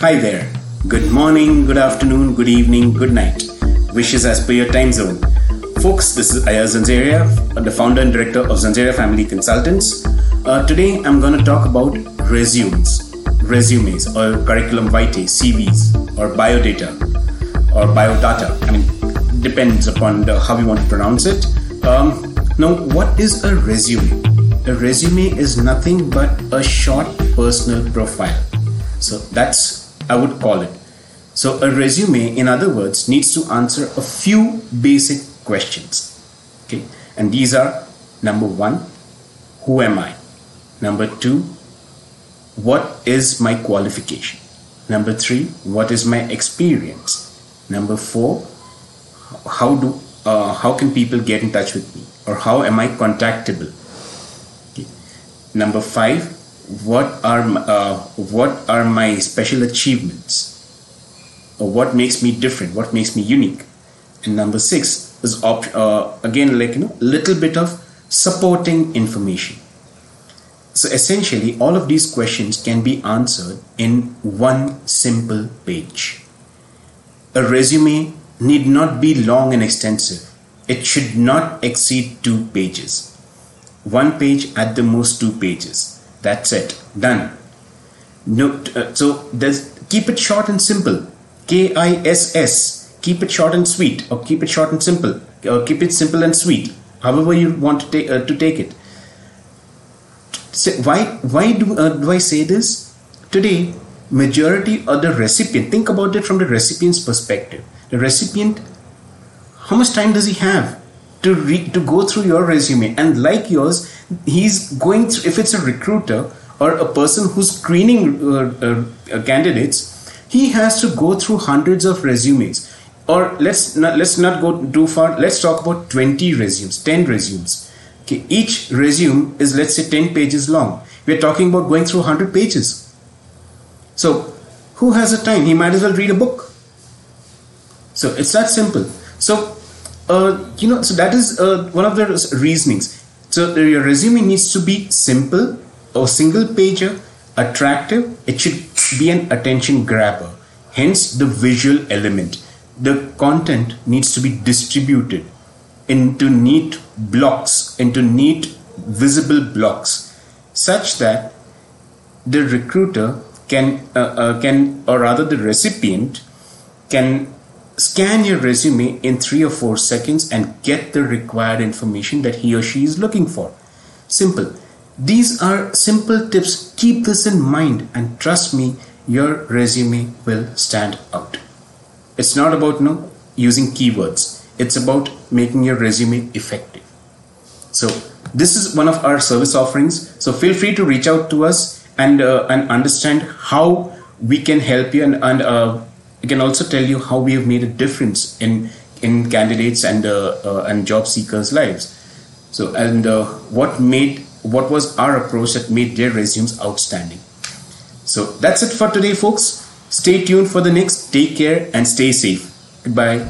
Hi there. Good morning, good afternoon, good evening, good night. Wishes as per your time zone. Folks, this is Ayaz Zanzeria, the founder and director of Zanzeria Family Consultants. Uh, today I'm going to talk about resumes, resumes or curriculum vitae, CVs or biodata or biodata. I mean, depends upon the, how you want to pronounce it. Um, now, what is a resume? A resume is nothing but a short personal profile. So that's I would call it. So a resume, in other words, needs to answer a few basic questions. Okay, and these are number one, who am I? Number two, what is my qualification? Number three, what is my experience? Number four, how do uh, how can people get in touch with me, or how am I contactable? Okay. Number five, what are uh, what are my special achievements, or what makes me different, what makes me unique? And number six is op- uh, again like you know little bit of supporting information. So essentially, all of these questions can be answered in one simple page. A resume need not be long and extensive. It should not exceed two pages. One page at the most two pages. That's it. Done. No, uh, so there's keep it short and simple. K I S S. Keep it short and sweet, or keep it short and simple, or keep it simple and sweet. However you want to take uh, to take it. So why why do uh, do I say this? Today, majority of the recipient. Think about it from the recipient's perspective. The recipient, how much time does he have to read to go through your resume? And like yours, he's going through. If it's a recruiter or a person who's screening uh, uh, candidates, he has to go through hundreds of resumes. Or let's not, let's not go too far. Let's talk about 20 resumes 10 resumes. Okay each resume is let's say 10 pages long. We're talking about going through 100 pages. So who has the time? He might as well read a book. So it's that simple. So uh, you know so that is uh, one of the reasonings. So your resume needs to be simple or single pager attractive it should be an attention grabber. Hence the visual element. The content needs to be distributed into neat blocks, into neat visible blocks, such that the recruiter can, uh, uh, can, or rather the recipient can scan your resume in three or four seconds and get the required information that he or she is looking for. Simple. These are simple tips. Keep this in mind and trust me, your resume will stand out. It's not about no using keywords. It's about making your resume effective. So this is one of our service offerings. So feel free to reach out to us and uh, and understand how we can help you and and uh, I can also tell you how we have made a difference in in candidates and uh, uh and job seekers' lives. So and uh, what made what was our approach that made their resumes outstanding. So that's it for today, folks. Stay tuned for the next. Take care and stay safe. Goodbye.